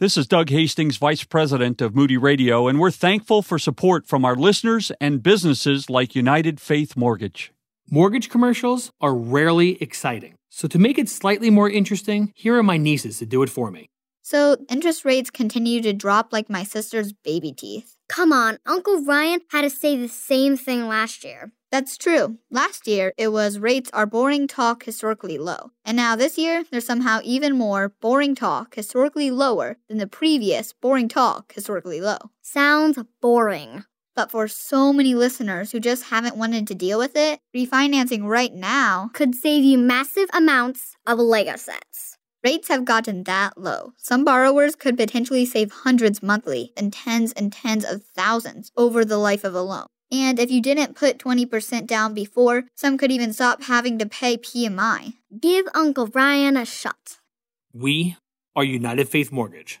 This is Doug Hastings, Vice President of Moody Radio, and we're thankful for support from our listeners and businesses like United Faith Mortgage. Mortgage commercials are rarely exciting. So, to make it slightly more interesting, here are my nieces to do it for me. So, interest rates continue to drop like my sister's baby teeth. Come on, Uncle Ryan had to say the same thing last year. That's true. Last year, it was rates are boring talk historically low. And now this year, there's somehow even more boring talk historically lower than the previous boring talk historically low. Sounds boring. But for so many listeners who just haven't wanted to deal with it, refinancing right now could save you massive amounts of Lego sets. Rates have gotten that low. Some borrowers could potentially save hundreds monthly and tens and tens of thousands over the life of a loan. And if you didn't put 20% down before, some could even stop having to pay PMI. Give Uncle Ryan a shot. We are United Faith Mortgage.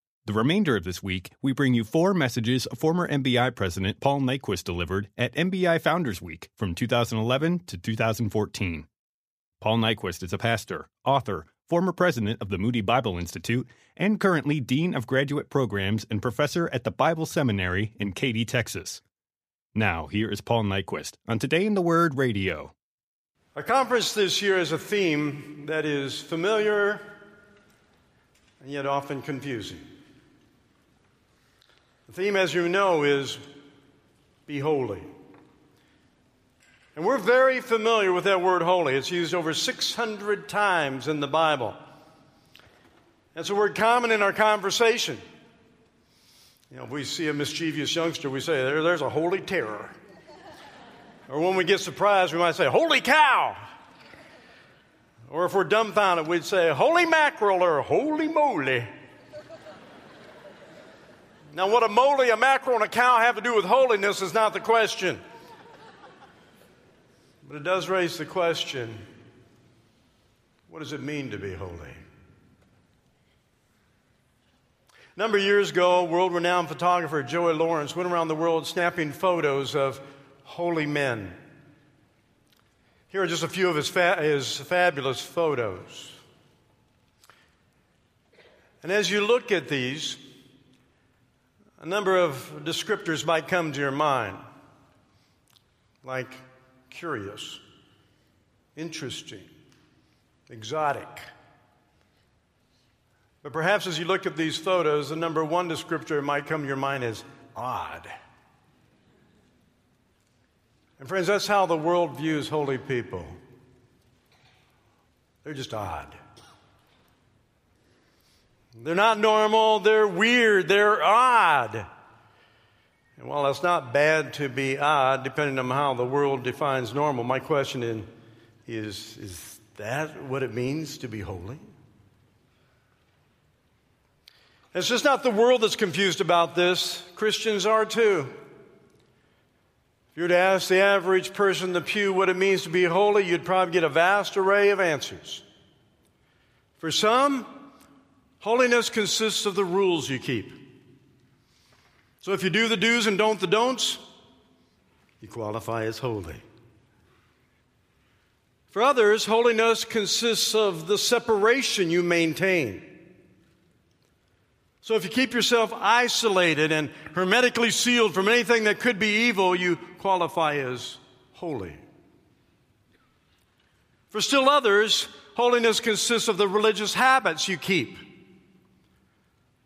The remainder of this week, we bring you four messages former MBI President Paul Nyquist delivered at MBI Founders Week from 2011 to 2014. Paul Nyquist is a pastor, author, former president of the Moody Bible Institute, and currently Dean of Graduate Programs and professor at the Bible Seminary in Katy, Texas. Now, here is Paul Nyquist on Today in the Word radio. Our conference this year has a theme that is familiar and yet often confusing. The theme, as you know, is be holy. And we're very familiar with that word holy. It's used over 600 times in the Bible. It's a word common in our conversation. You know, if we see a mischievous youngster, we say, there, there's a holy terror. Or when we get surprised, we might say, holy cow. Or if we're dumbfounded, we'd say, holy mackerel or holy moly. Now, what a moly, a mackerel, and a cow have to do with holiness is not the question. But it does raise the question what does it mean to be holy? A number of years ago, world renowned photographer Joey Lawrence went around the world snapping photos of holy men. Here are just a few of his, fa- his fabulous photos. And as you look at these, a number of descriptors might come to your mind, like curious, interesting, exotic. But perhaps as you look at these photos, the number one descriptor might come to your mind is odd. And friends, that's how the world views holy people. They're just odd. They're not normal, they're weird, they're odd. And while it's not bad to be odd, depending on how the world defines normal, my question is is that what it means to be holy? It's just not the world that's confused about this. Christians are too. If you were to ask the average person in the pew what it means to be holy, you'd probably get a vast array of answers. For some, Holiness consists of the rules you keep. So if you do the do's and don't the don'ts, you qualify as holy. For others, holiness consists of the separation you maintain. So if you keep yourself isolated and hermetically sealed from anything that could be evil, you qualify as holy. For still others, holiness consists of the religious habits you keep.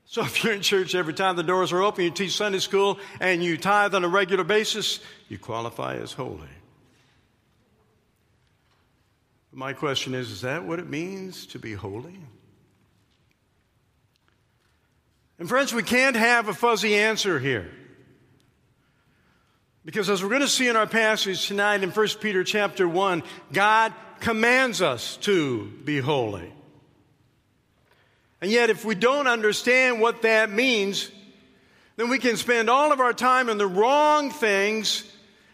So if you're in church every time the doors are open, you teach Sunday school, and you tithe on a regular basis, you qualify as holy. My question is is that what it means to be holy? And friends, we can't have a fuzzy answer here. Because as we're going to see in our passage tonight in 1 Peter chapter 1, God commands us to be holy. And yet, if we don't understand what that means, then we can spend all of our time on the wrong things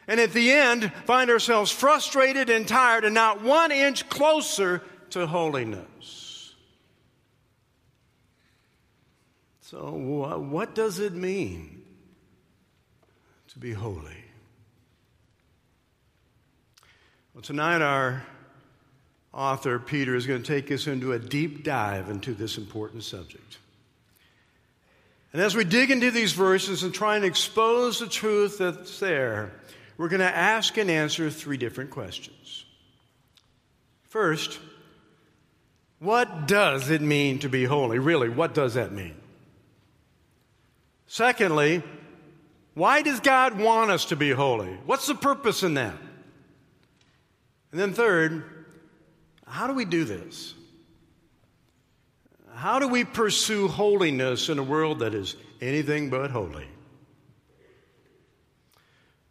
and at the end find ourselves frustrated and tired and not one inch closer to holiness. So, what does it mean to be holy? Well, tonight our author, Peter, is going to take us into a deep dive into this important subject. And as we dig into these verses and try and expose the truth that's there, we're going to ask and answer three different questions. First, what does it mean to be holy? Really, what does that mean? Secondly, why does God want us to be holy? What's the purpose in that? And then, third, how do we do this? How do we pursue holiness in a world that is anything but holy?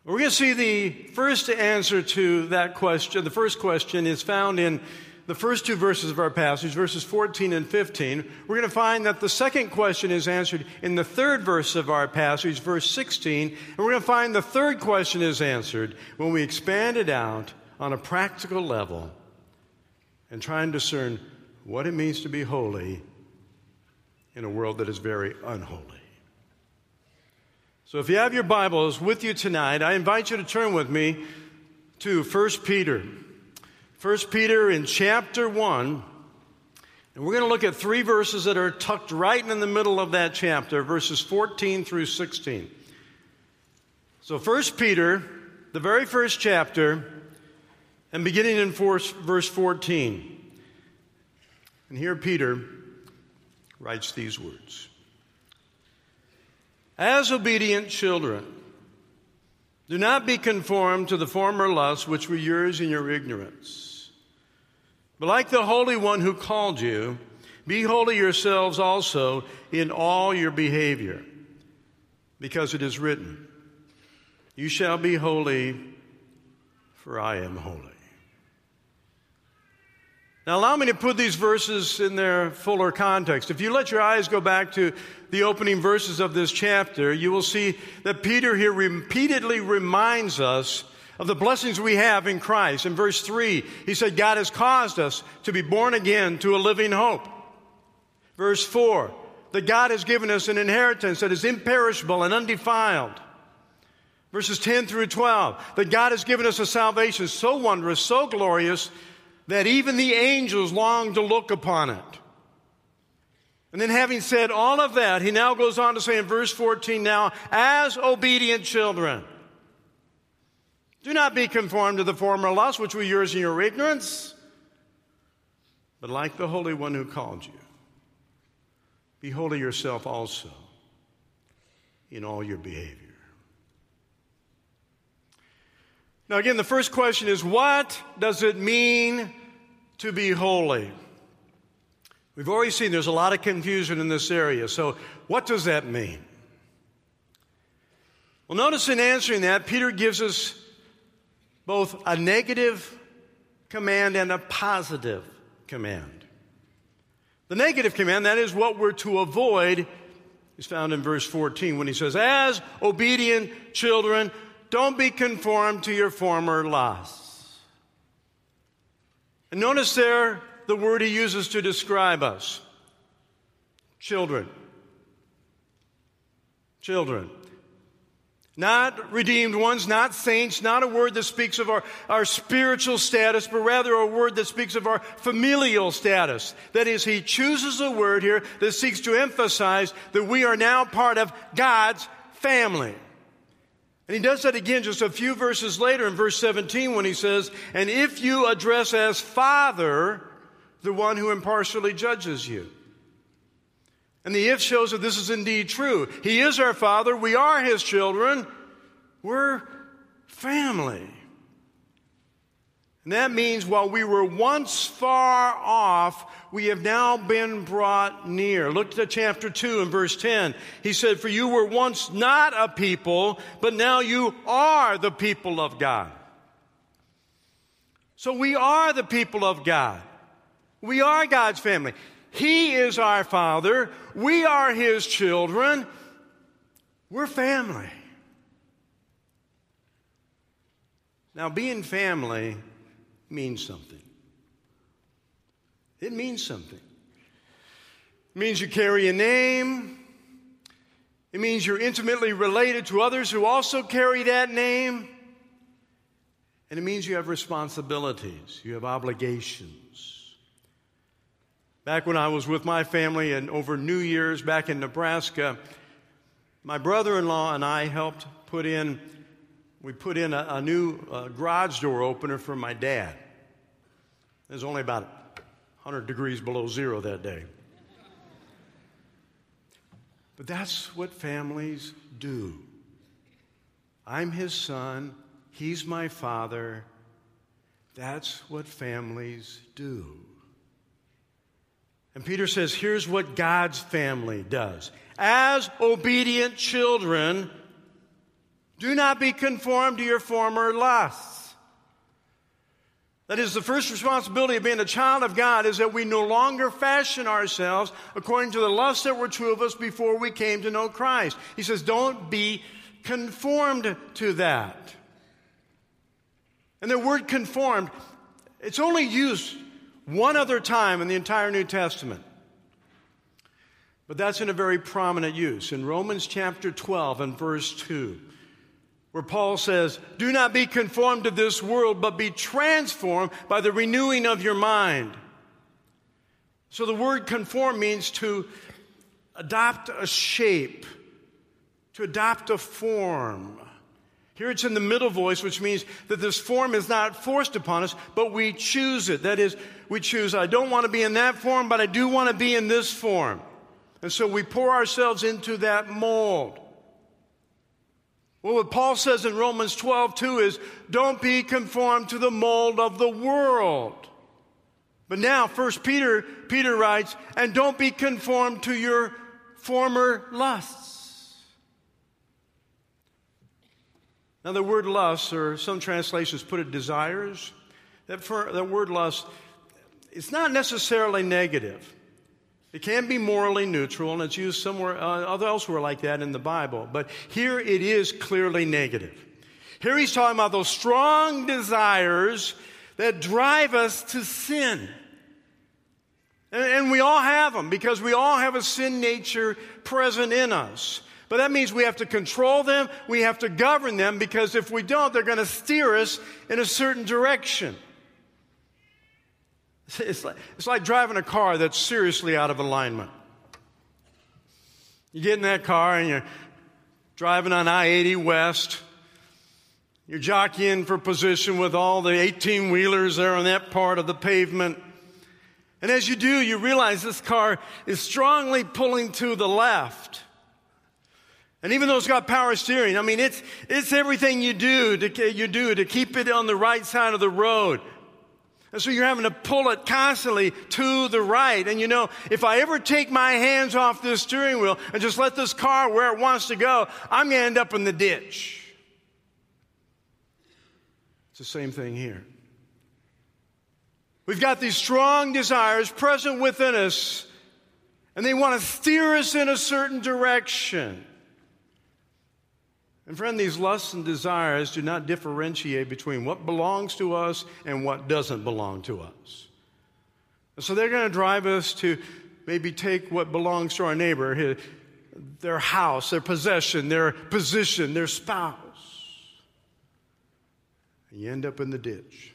We're going to see the first answer to that question. The first question is found in the first two verses of our passage, verses 14 and 15. We're going to find that the second question is answered in the third verse of our passage, verse 16. And we're going to find the third question is answered when we expand it out on a practical level and try and discern what it means to be holy in a world that is very unholy. So if you have your Bibles with you tonight, I invite you to turn with me to 1 Peter. 1 Peter in chapter 1. And we're going to look at three verses that are tucked right in the middle of that chapter, verses 14 through 16. So 1 Peter, the very first chapter, and beginning in verse 14. And here Peter writes these words. As obedient children, do not be conformed to the former lusts which were yours in your ignorance. But like the Holy One who called you, be holy yourselves also in all your behavior, because it is written, You shall be holy, for I am holy. Now, allow me to put these verses in their fuller context. If you let your eyes go back to the opening verses of this chapter, you will see that Peter here repeatedly reminds us of the blessings we have in Christ. In verse 3, he said, God has caused us to be born again to a living hope. Verse 4, that God has given us an inheritance that is imperishable and undefiled. Verses 10 through 12, that God has given us a salvation so wondrous, so glorious, that even the angels long to look upon it. And then, having said all of that, he now goes on to say in verse 14 now, as obedient children, do not be conformed to the former lusts which were yours in your ignorance, but like the Holy One who called you, be holy yourself also in all your behavior. Now, again, the first question is what does it mean to be holy. We've already seen there's a lot of confusion in this area. So, what does that mean? Well, notice in answering that, Peter gives us both a negative command and a positive command. The negative command, that is what we're to avoid, is found in verse 14 when he says, As obedient children, don't be conformed to your former lusts. And notice there the word he uses to describe us children. Children. Not redeemed ones, not saints, not a word that speaks of our, our spiritual status, but rather a word that speaks of our familial status. That is, he chooses a word here that seeks to emphasize that we are now part of God's family. And he does that again just a few verses later in verse 17 when he says, And if you address as Father the one who impartially judges you. And the if shows that this is indeed true. He is our Father, we are His children, we're family. And that means while we were once far off, we have now been brought near. Look at chapter 2 and verse 10. He said, For you were once not a people, but now you are the people of God. So we are the people of God. We are God's family. He is our Father. We are His children. We're family. Now, being family means something. It means something. It means you carry a name. It means you're intimately related to others who also carry that name. And it means you have responsibilities, you have obligations. Back when I was with my family and over New Year's back in Nebraska, my brother in law and I helped put in, we put in a, a new uh, garage door opener for my dad. It was only about 100 degrees below zero that day. But that's what families do. I'm his son, he's my father. That's what families do. And Peter says, here's what God's family does. As obedient children, do not be conformed to your former lusts. That is, the first responsibility of being a child of God is that we no longer fashion ourselves according to the lusts that were true of us before we came to know Christ. He says, don't be conformed to that. And the word conformed, it's only used one other time in the entire New Testament. But that's in a very prominent use in Romans chapter 12 and verse 2 where Paul says, Do not be conformed to this world, but be transformed by the renewing of your mind. So the word conform means to adopt a shape, to adopt a form. Here it's in the middle voice, which means that this form is not forced upon us, but we choose it. That is, we choose, I don't want to be in that form, but I do want to be in this form. And so we pour ourselves into that mold. Well, what Paul says in Romans 12, 2 is don't be conformed to the mold of the world. But now, first Peter, Peter writes, and don't be conformed to your former lusts. Now, the word lust, or some translations put it desires, that, for, that word lust, it's not necessarily negative. It can be morally neutral, and it's used somewhere uh, elsewhere like that in the Bible. But here it is clearly negative. Here he's talking about those strong desires that drive us to sin. And, and we all have them because we all have a sin nature present in us. But that means we have to control them, we have to govern them, because if we don't, they're going to steer us in a certain direction. It's like, it's like driving a car that's seriously out of alignment. You get in that car and you're driving on I 80 West. You're jockeying for position with all the 18 wheelers there on that part of the pavement. And as you do, you realize this car is strongly pulling to the left. And even though it's got power steering, I mean, it's, it's everything you do to, you do to keep it on the right side of the road. And so you're having to pull it constantly to the right. And you know, if I ever take my hands off this steering wheel and just let this car where it wants to go, I'm going to end up in the ditch. It's the same thing here. We've got these strong desires present within us, and they want to steer us in a certain direction. And friend, these lusts and desires do not differentiate between what belongs to us and what doesn't belong to us. And so they're going to drive us to maybe take what belongs to our neighbor, their house, their possession, their position, their spouse. And you end up in the ditch.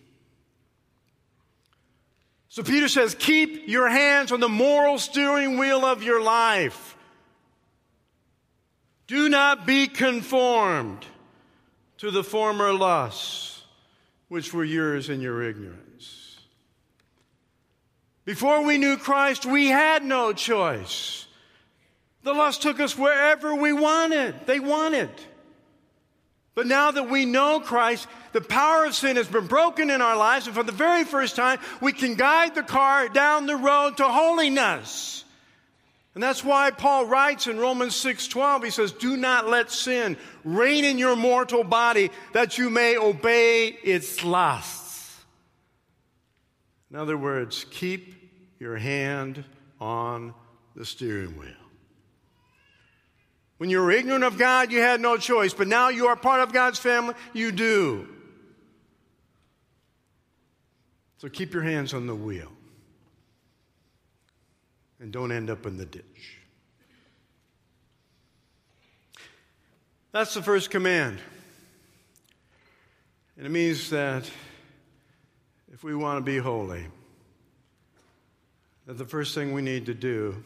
So Peter says, keep your hands on the moral steering wheel of your life. Do not be conformed to the former lusts which were yours in your ignorance. Before we knew Christ, we had no choice. The lust took us wherever we wanted. They wanted. But now that we know Christ, the power of sin has been broken in our lives, and for the very first time, we can guide the car down the road to holiness. And that's why Paul writes in Romans 6:12 he says do not let sin reign in your mortal body that you may obey its lusts. In other words, keep your hand on the steering wheel. When you were ignorant of God, you had no choice, but now you are part of God's family, you do. So keep your hands on the wheel and don't end up in the ditch. That's the first command. And it means that if we want to be holy, that the first thing we need to do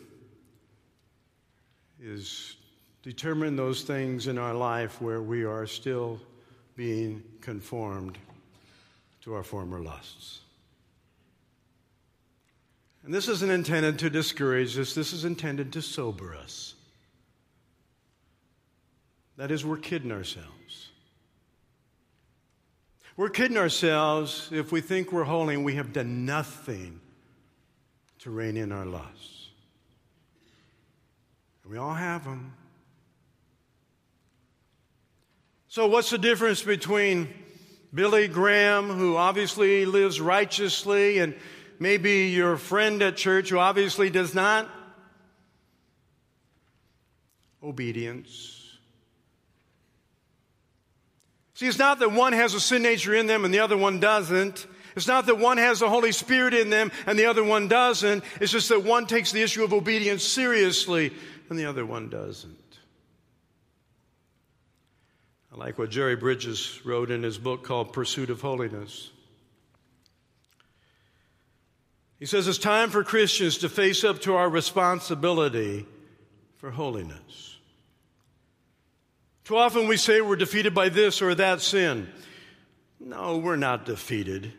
is determine those things in our life where we are still being conformed to our former lusts. And this isn't intended to discourage us, this is intended to sober us. That is, we're kidding ourselves. We're kidding ourselves if we think we're holy and we have done nothing to rein in our lusts. We all have them. So, what's the difference between Billy Graham, who obviously lives righteously, and maybe your friend at church who obviously does not? Obedience. See, it's not that one has a sin nature in them and the other one doesn't. It's not that one has the Holy Spirit in them and the other one doesn't. It's just that one takes the issue of obedience seriously and the other one doesn't. I like what Jerry Bridges wrote in his book called Pursuit of Holiness. He says it's time for Christians to face up to our responsibility for holiness. Too often we say we're defeated by this or that sin. No, we're not defeated.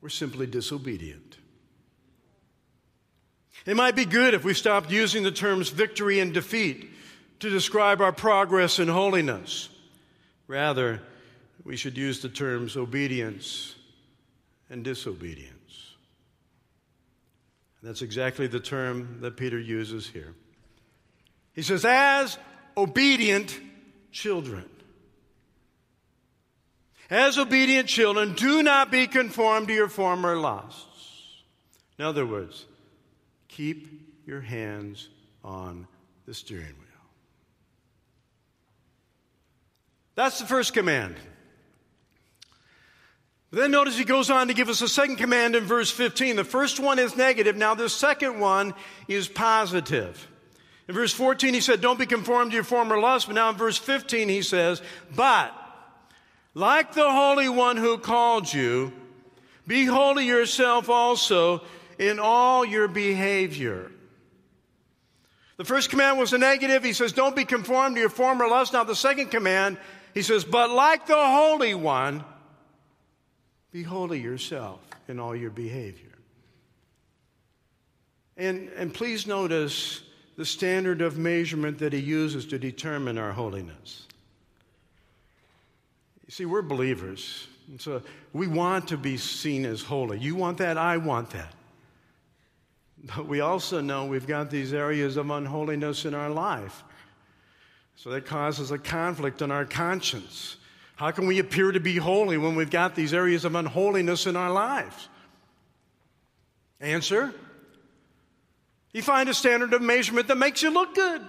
We're simply disobedient. It might be good if we stopped using the terms victory and defeat to describe our progress in holiness. Rather, we should use the terms obedience and disobedience. That's exactly the term that Peter uses here. He says, as obedient children. As obedient children, do not be conformed to your former lusts. In other words, keep your hands on the steering wheel. That's the first command. Then notice he goes on to give us a second command in verse 15. The first one is negative. Now, the second one is positive. In verse 14, he said, Don't be conformed to your former lust. But now in verse 15, he says, But like the Holy One who called you, be holy yourself also in all your behavior. The first command was a negative. He says, Don't be conformed to your former lust. Now, the second command, he says, But like the Holy One, be holy yourself in all your behavior. And, and please notice the standard of measurement that he uses to determine our holiness. You see, we're believers. And so we want to be seen as holy. You want that? I want that. But we also know we've got these areas of unholiness in our life. So that causes a conflict in our conscience. How can we appear to be holy when we've got these areas of unholiness in our lives? Answer you find a standard of measurement that makes you look good.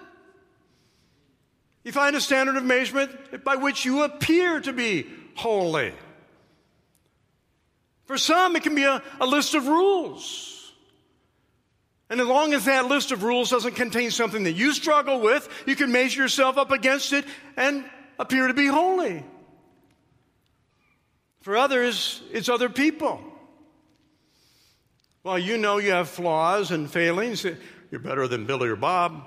You find a standard of measurement by which you appear to be holy. For some, it can be a, a list of rules. And as long as that list of rules doesn't contain something that you struggle with, you can measure yourself up against it and appear to be holy. For others, it's other people. Well, you know you have flaws and failings. You're better than Billy or Bob.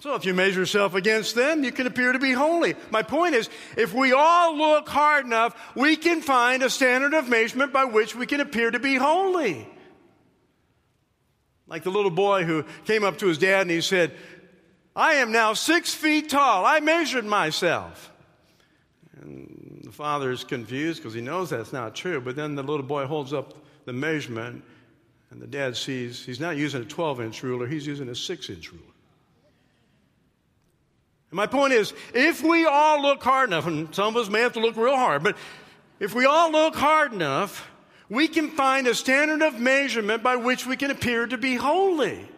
So if you measure yourself against them, you can appear to be holy. My point is, if we all look hard enough, we can find a standard of measurement by which we can appear to be holy. Like the little boy who came up to his dad and he said, I am now six feet tall. I measured myself. And the father is confused because he knows that's not true. But then the little boy holds up the measurement, and the dad sees he's not using a 12 inch ruler, he's using a 6 inch ruler. And my point is, if we all look hard enough, and some of us may have to look real hard, but if we all look hard enough, we can find a standard of measurement by which we can appear to be holy.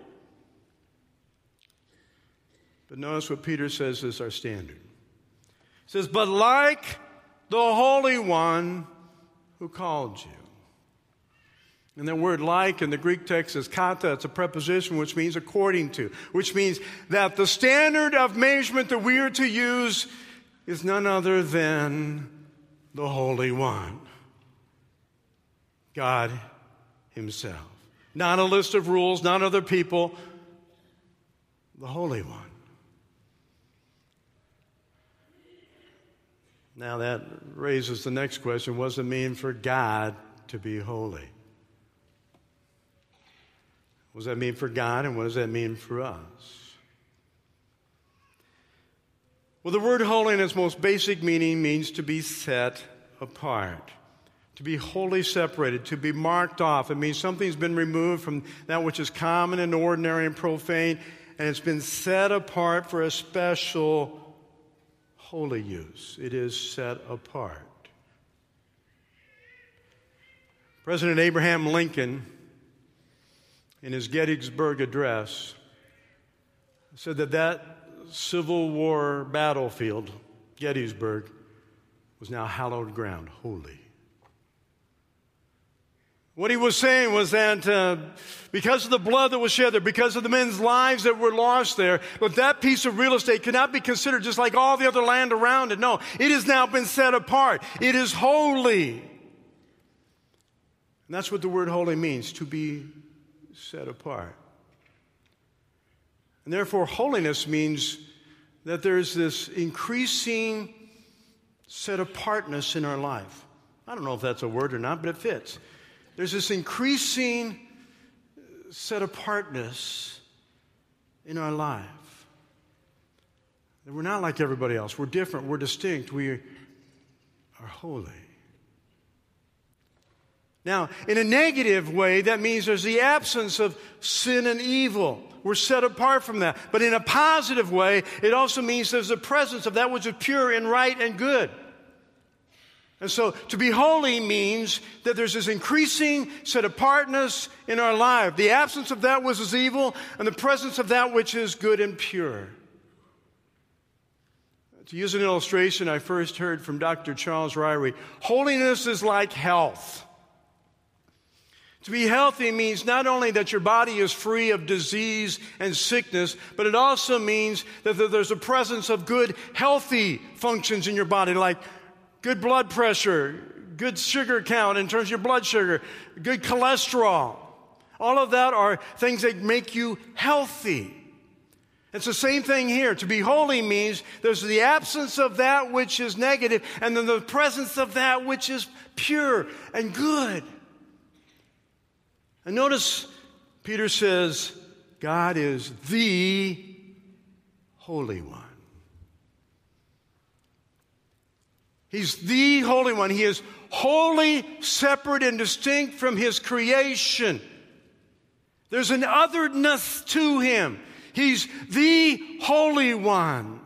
But notice what Peter says is our standard. He says, But like the Holy One who called you. And the word like in the Greek text is kata. It's a preposition which means according to, which means that the standard of measurement that we are to use is none other than the Holy One, God Himself. Not a list of rules, not other people, the Holy One. Now that raises the next question what does it mean for God to be holy? What does that mean for God and what does that mean for us? Well, the word holy in its most basic meaning means to be set apart, to be wholly separated, to be marked off. It means something's been removed from that which is common and ordinary and profane, and it's been set apart for a special holy use. It is set apart. President Abraham Lincoln, in his Gettysburg Address, said that that Civil War battlefield, Gettysburg, was now hallowed ground, holy. What he was saying was that uh, because of the blood that was shed there, because of the men's lives that were lost there, but that piece of real estate cannot be considered just like all the other land around it. No, it has now been set apart. It is holy. And that's what the word holy means to be set apart. And therefore, holiness means that there's this increasing set apartness in our life. I don't know if that's a word or not, but it fits. There's this increasing set apartness in our life. We're not like everybody else. We're different. We're distinct. We are holy. Now, in a negative way, that means there's the absence of sin and evil. We're set apart from that. But in a positive way, it also means there's the presence of that which is pure and right and good. And so to be holy means that there's this increasing set apartness in our life, the absence of that which is evil and the presence of that which is good and pure. To use an illustration I first heard from Dr. Charles Ryrie, holiness is like health. To be healthy means not only that your body is free of disease and sickness, but it also means that there's a presence of good, healthy functions in your body, like good blood pressure, good sugar count in terms of your blood sugar, good cholesterol. All of that are things that make you healthy. It's the same thing here. To be holy means there's the absence of that which is negative and then the presence of that which is pure and good. And notice Peter says, God is the Holy One. He's the Holy One. He is wholly separate and distinct from His creation. There's an otherness to Him. He's the Holy One.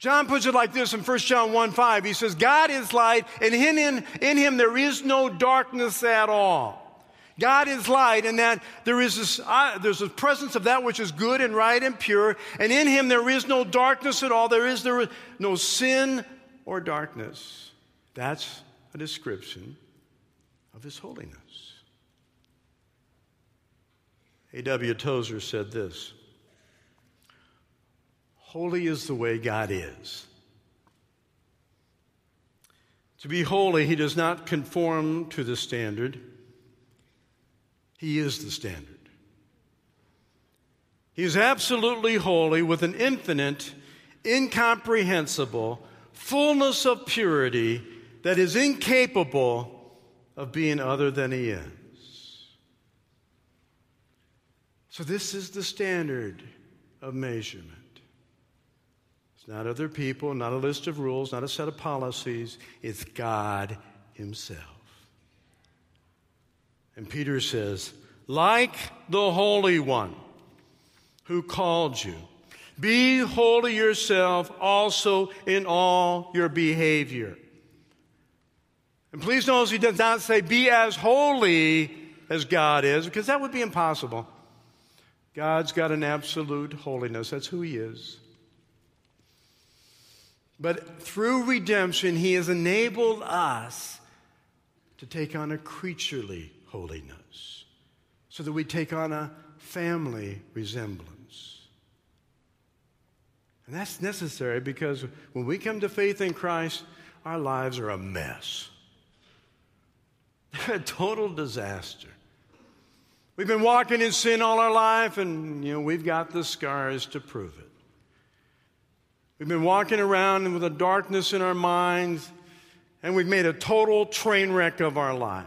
John puts it like this in 1 John 1 5. He says, God is light, and in him, in him there is no darkness at all. God is light, and that there is this, uh, there's a presence of that which is good and right and pure, and in him there is no darkness at all. There is there is no sin or darkness. That's a description of his holiness. A.W. Tozer said this Holy is the way God is. To be holy, he does not conform to the standard. He is the standard. He is absolutely holy with an infinite, incomprehensible fullness of purity that is incapable of being other than He is. So, this is the standard of measurement. It's not other people, not a list of rules, not a set of policies. It's God Himself. And Peter says, like the Holy One who called you, be holy yourself also in all your behavior. And please notice he does not say, be as holy as God is, because that would be impossible. God's got an absolute holiness. That's who he is. But through redemption, he has enabled us to take on a creaturely holiness, so that we take on a family resemblance. And that's necessary because when we come to faith in Christ, our lives are a mess. They're a total disaster. We've been walking in sin all our life, and you know, we've got the scars to prove it. We've been walking around with a darkness in our minds, and we've made a total train wreck of our life.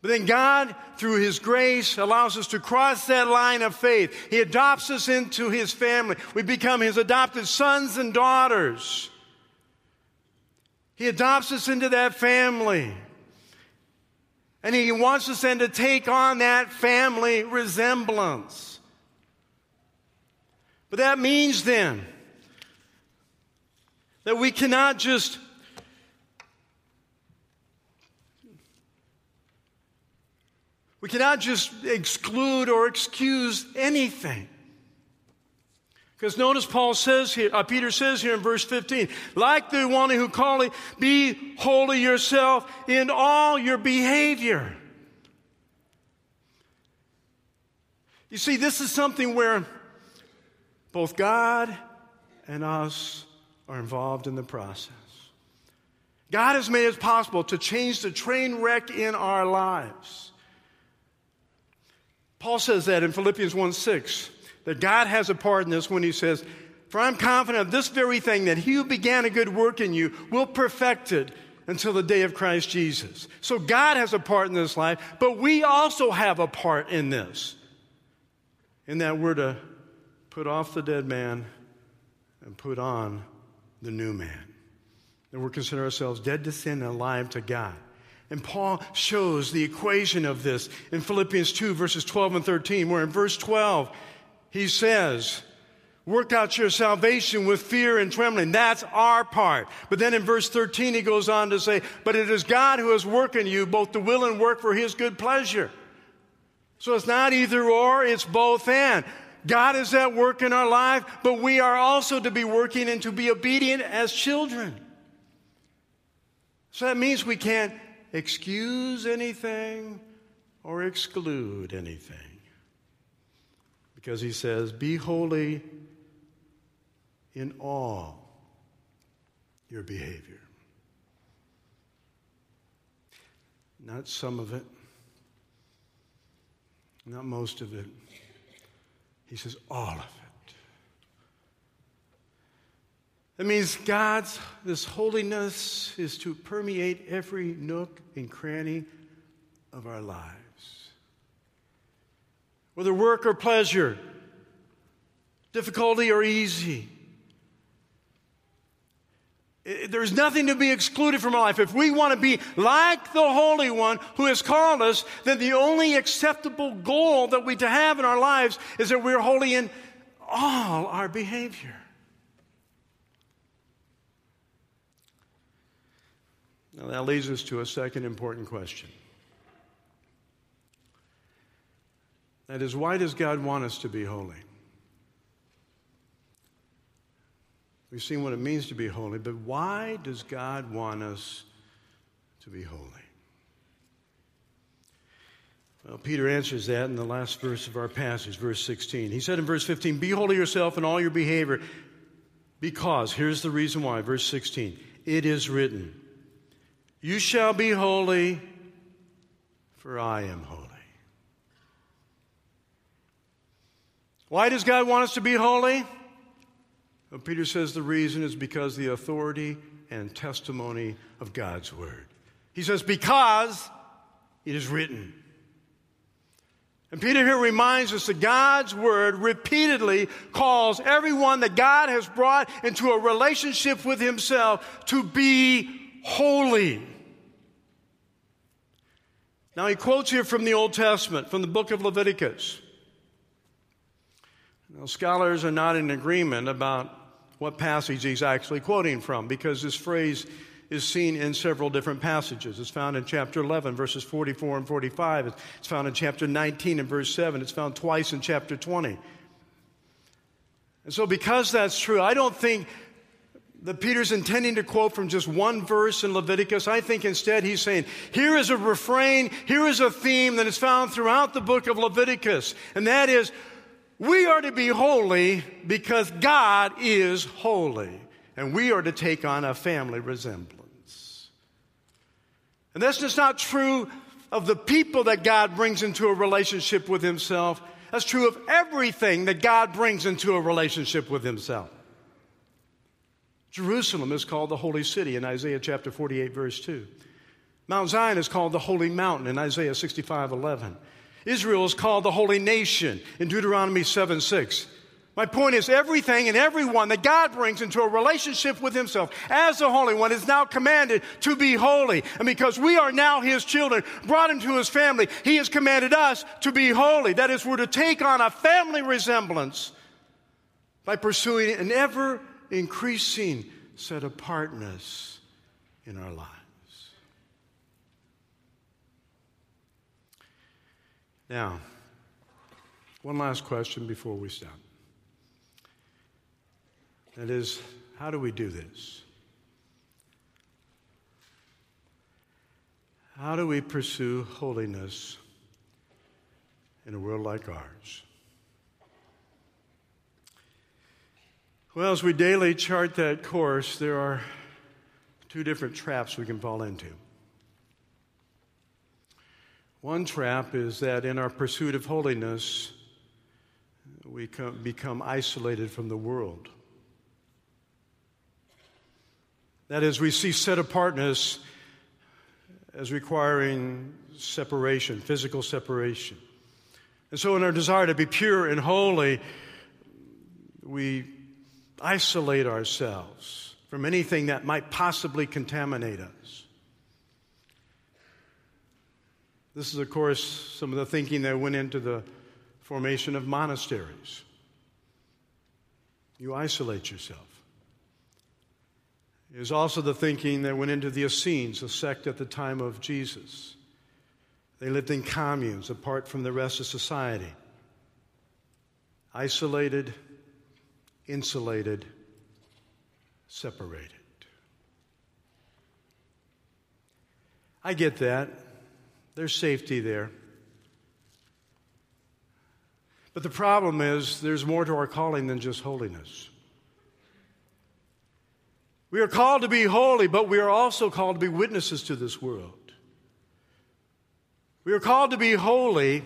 But then God, through His grace, allows us to cross that line of faith. He adopts us into His family. We become His adopted sons and daughters. He adopts us into that family. And He wants us then to take on that family resemblance. But that means then that we cannot just we cannot just exclude or excuse anything. Because notice Paul says here, uh, Peter says here in verse 15, like the one who called it, be holy yourself in all your behavior. You see, this is something where both God and us are involved in the process. God has made it possible to change the train wreck in our lives. Paul says that in Philippians 1 6 that God has a part in this when He says, For I'm confident of this very thing, that He who began a good work in you will perfect it until the day of Christ Jesus. So God has a part in this life, but we also have a part in this. In that we're to put off the dead man and put on the new man. That we're consider ourselves dead to sin and alive to God. And Paul shows the equation of this in Philippians 2, verses 12 and 13, where in verse 12, he says, Work out your salvation with fear and trembling. That's our part. But then in verse 13, he goes on to say, But it is God who is working you both to will and work for his good pleasure. So it's not either or, it's both and. God is at work in our life, but we are also to be working and to be obedient as children. So that means we can't excuse anything or exclude anything because he says, Be holy in all your behavior. Not some of it, not most of it. He says, All of it. That means God's, this holiness is to permeate every nook and cranny of our lives whether work or pleasure, difficulty or easy. There's nothing to be excluded from our life. If we want to be like the Holy One who has called us, then the only acceptable goal that we to have in our lives is that we're holy in all our behavior. Now that leads us to a second important question. That is, why does God want us to be holy? We've seen what it means to be holy, but why does God want us to be holy? Well, Peter answers that in the last verse of our passage, verse 16. He said in verse 15, Be holy yourself in all your behavior, because, here's the reason why, verse 16, it is written, You shall be holy, for I am holy. Why does God want us to be holy? Well, Peter says the reason is because the authority and testimony of God's word. He says, because it is written. And Peter here reminds us that God's word repeatedly calls everyone that God has brought into a relationship with himself to be holy. Now he quotes here from the Old Testament, from the book of Leviticus. Now, scholars are not in agreement about what passage he's actually quoting from because this phrase is seen in several different passages. It's found in chapter 11, verses 44 and 45. It's found in chapter 19 and verse 7. It's found twice in chapter 20. And so, because that's true, I don't think that Peter's intending to quote from just one verse in Leviticus. I think instead he's saying, here is a refrain, here is a theme that is found throughout the book of Leviticus, and that is, we are to be holy because God is holy, and we are to take on a family resemblance. And that's just not true of the people that God brings into a relationship with Himself. That's true of everything that God brings into a relationship with Himself. Jerusalem is called the holy city in Isaiah chapter 48, verse 2. Mount Zion is called the holy mountain in Isaiah 65, 11. Israel is called the holy nation in Deuteronomy 7, 6. My point is, everything and everyone that God brings into a relationship with Himself as the Holy One is now commanded to be holy. And because we are now His children, brought into His family, He has commanded us to be holy. That is, we're to take on a family resemblance by pursuing an ever increasing set apartness in our lives. Now, one last question before we stop. That is, how do we do this? How do we pursue holiness in a world like ours? Well, as we daily chart that course, there are two different traps we can fall into. One trap is that in our pursuit of holiness, we become isolated from the world. That is, we see set apartness as requiring separation, physical separation. And so, in our desire to be pure and holy, we isolate ourselves from anything that might possibly contaminate us. This is, of course, some of the thinking that went into the formation of monasteries. You isolate yourself. It is also the thinking that went into the Essenes, a sect at the time of Jesus. They lived in communes apart from the rest of society, isolated insulated, separated. I get that. There's safety there. But the problem is, there's more to our calling than just holiness. We are called to be holy, but we are also called to be witnesses to this world. We are called to be holy,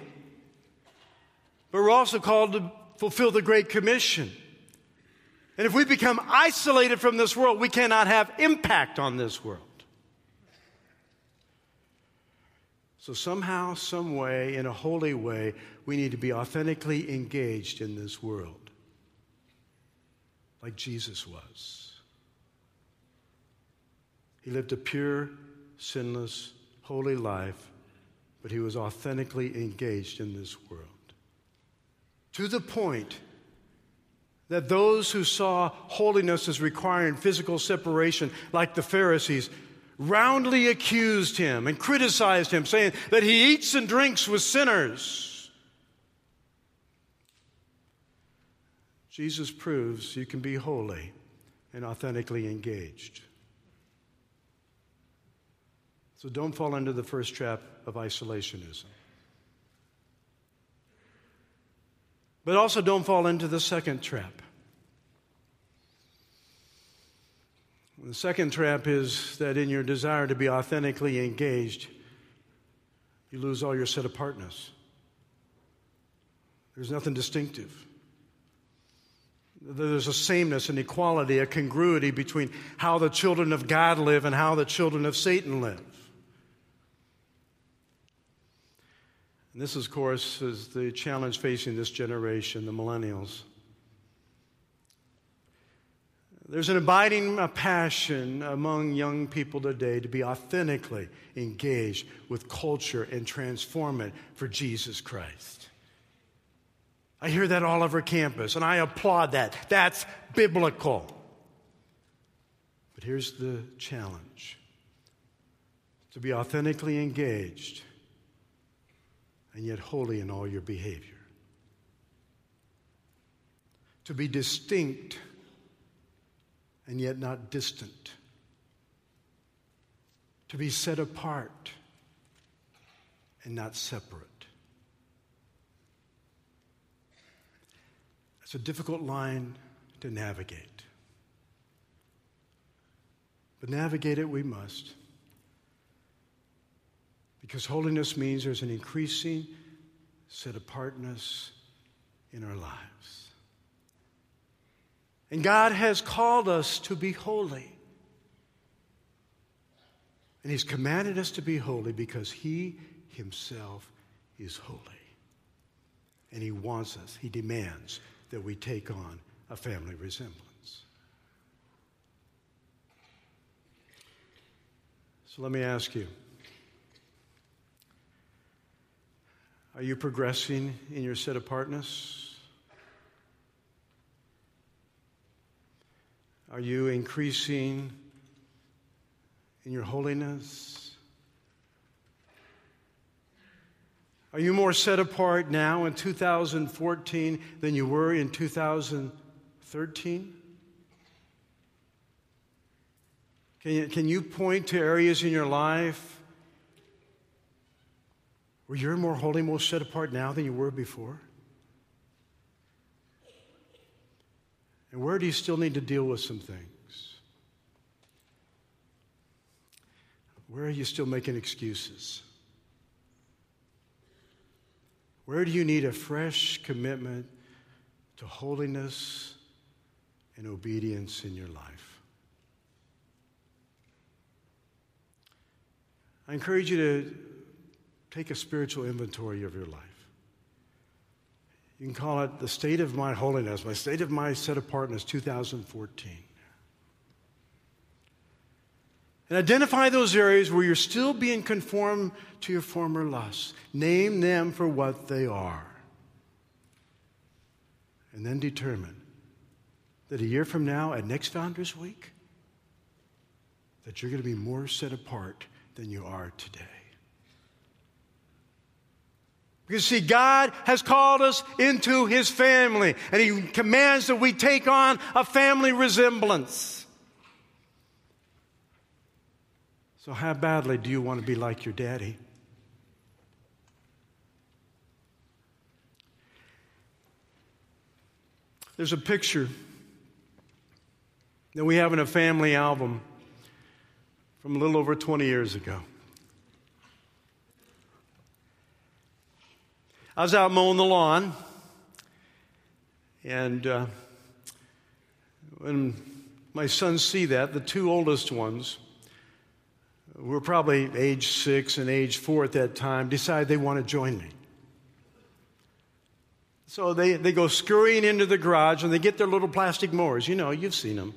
but we're also called to fulfill the Great Commission. And if we become isolated from this world, we cannot have impact on this world. So, somehow, some way, in a holy way, we need to be authentically engaged in this world, like Jesus was. He lived a pure, sinless, holy life, but he was authentically engaged in this world. To the point that those who saw holiness as requiring physical separation, like the Pharisees, roundly accused him and criticized him, saying that he eats and drinks with sinners. Jesus proves you can be holy and authentically engaged. So don't fall into the first trap of isolationism. But also don't fall into the second trap. The second trap is that in your desire to be authentically engaged, you lose all your set apartness. There's nothing distinctive. There's a sameness, an equality, a congruity between how the children of God live and how the children of Satan live. And this, of course, is the challenge facing this generation, the millennials. There's an abiding uh, passion among young people today to be authentically engaged with culture and transform it for Jesus Christ. I hear that all over campus, and I applaud that. That's biblical. But here's the challenge to be authentically engaged and yet holy in all your behavior, to be distinct and yet not distant, to be set apart and not separate. It's a difficult line to navigate. But navigate it we must. Because holiness means there's an increasing set apartness in our lives. And God has called us to be holy. And He's commanded us to be holy because He Himself is holy. And He wants us, He demands that we take on a family resemblance. So let me ask you Are you progressing in your set apartness? Are you increasing in your holiness? Are you more set apart now in 2014 than you were in 2013? Can you, can you point to areas in your life where you're more holy, more set apart now than you were before? And where do you still need to deal with some things? Where are you still making excuses? Where do you need a fresh commitment to holiness and obedience in your life? I encourage you to take a spiritual inventory of your life. You can call it the state of my holiness, my state of my set apartness 2014. And identify those areas where you're still being conformed to your former lusts. Name them for what they are. And then determine that a year from now, at next Founders Week, that you're going to be more set apart than you are today. Because, see, God has called us into His family, and He commands that we take on a family resemblance. So, how badly do you want to be like your daddy? There's a picture that we have in a family album from a little over 20 years ago. I was out mowing the lawn, and uh, when my sons see that, the two oldest ones, who were probably age six and age four at that time, decide they want to join me. So they, they go scurrying into the garage and they get their little plastic mowers. You know, you've seen them.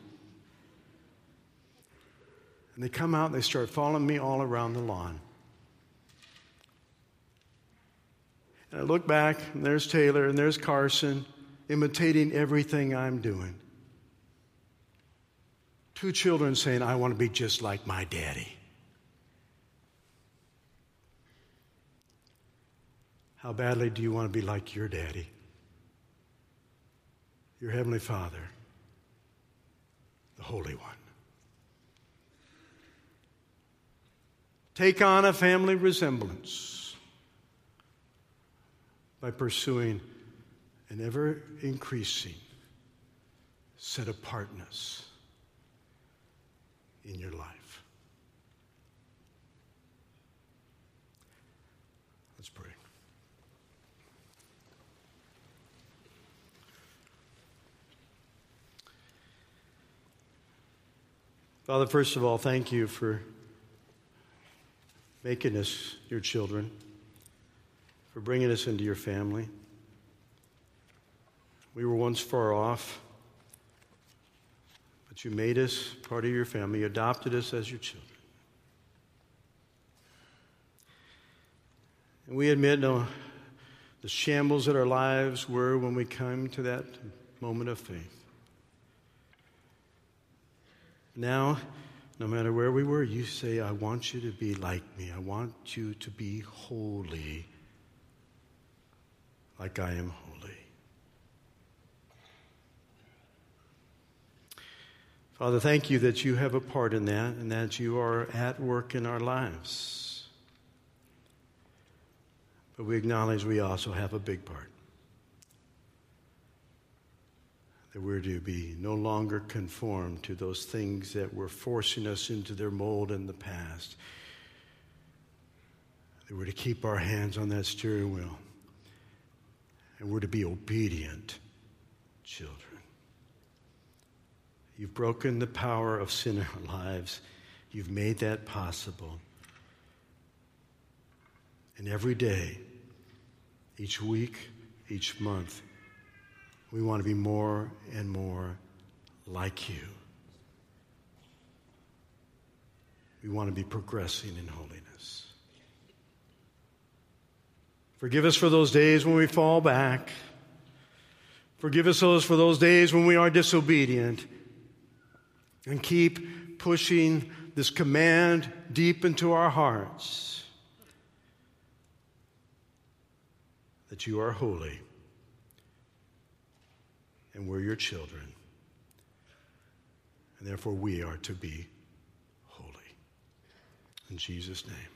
And they come out and they start following me all around the lawn. And I look back, and there's Taylor, and there's Carson, imitating everything I'm doing. Two children saying, I want to be just like my daddy. How badly do you want to be like your daddy? Your Heavenly Father, the Holy One. Take on a family resemblance by pursuing an ever increasing set apartness in your life. Let's pray. Father, first of all, thank you for making us your children, for bringing us into your family. We were once far off, but you made us part of your family, you adopted us as your children. And we admit no, the shambles that our lives were when we came to that moment of faith. Now, no matter where we were, you say, I want you to be like me. I want you to be holy like I am holy. Father, thank you that you have a part in that and that you are at work in our lives. But we acknowledge we also have a big part. That we're to be no longer conformed to those things that were forcing us into their mold in the past. That we're to keep our hands on that steering wheel. And we're to be obedient children. You've broken the power of sin in our lives. You've made that possible. And every day, each week, each month, we want to be more and more like you. We want to be progressing in holiness. Forgive us for those days when we fall back. Forgive us for those days when we are disobedient and keep pushing this command deep into our hearts that you are holy and we're your children. And therefore, we are to be holy. In Jesus' name.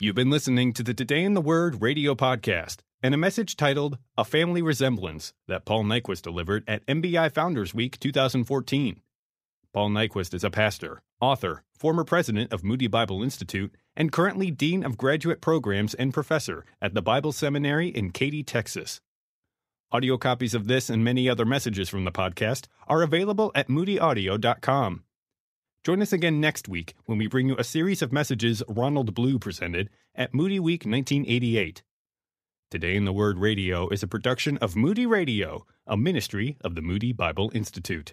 You've been listening to the Today in the Word radio podcast and a message titled A Family Resemblance that Paul Nyquist delivered at MBI Founders Week 2014. Paul Nyquist is a pastor, author, former president of Moody Bible Institute, and currently Dean of Graduate Programs and Professor at the Bible Seminary in Katy, Texas. Audio copies of this and many other messages from the podcast are available at moodyaudio.com. Join us again next week when we bring you a series of messages Ronald Blue presented at Moody Week 1988. Today in the Word Radio is a production of Moody Radio, a ministry of the Moody Bible Institute.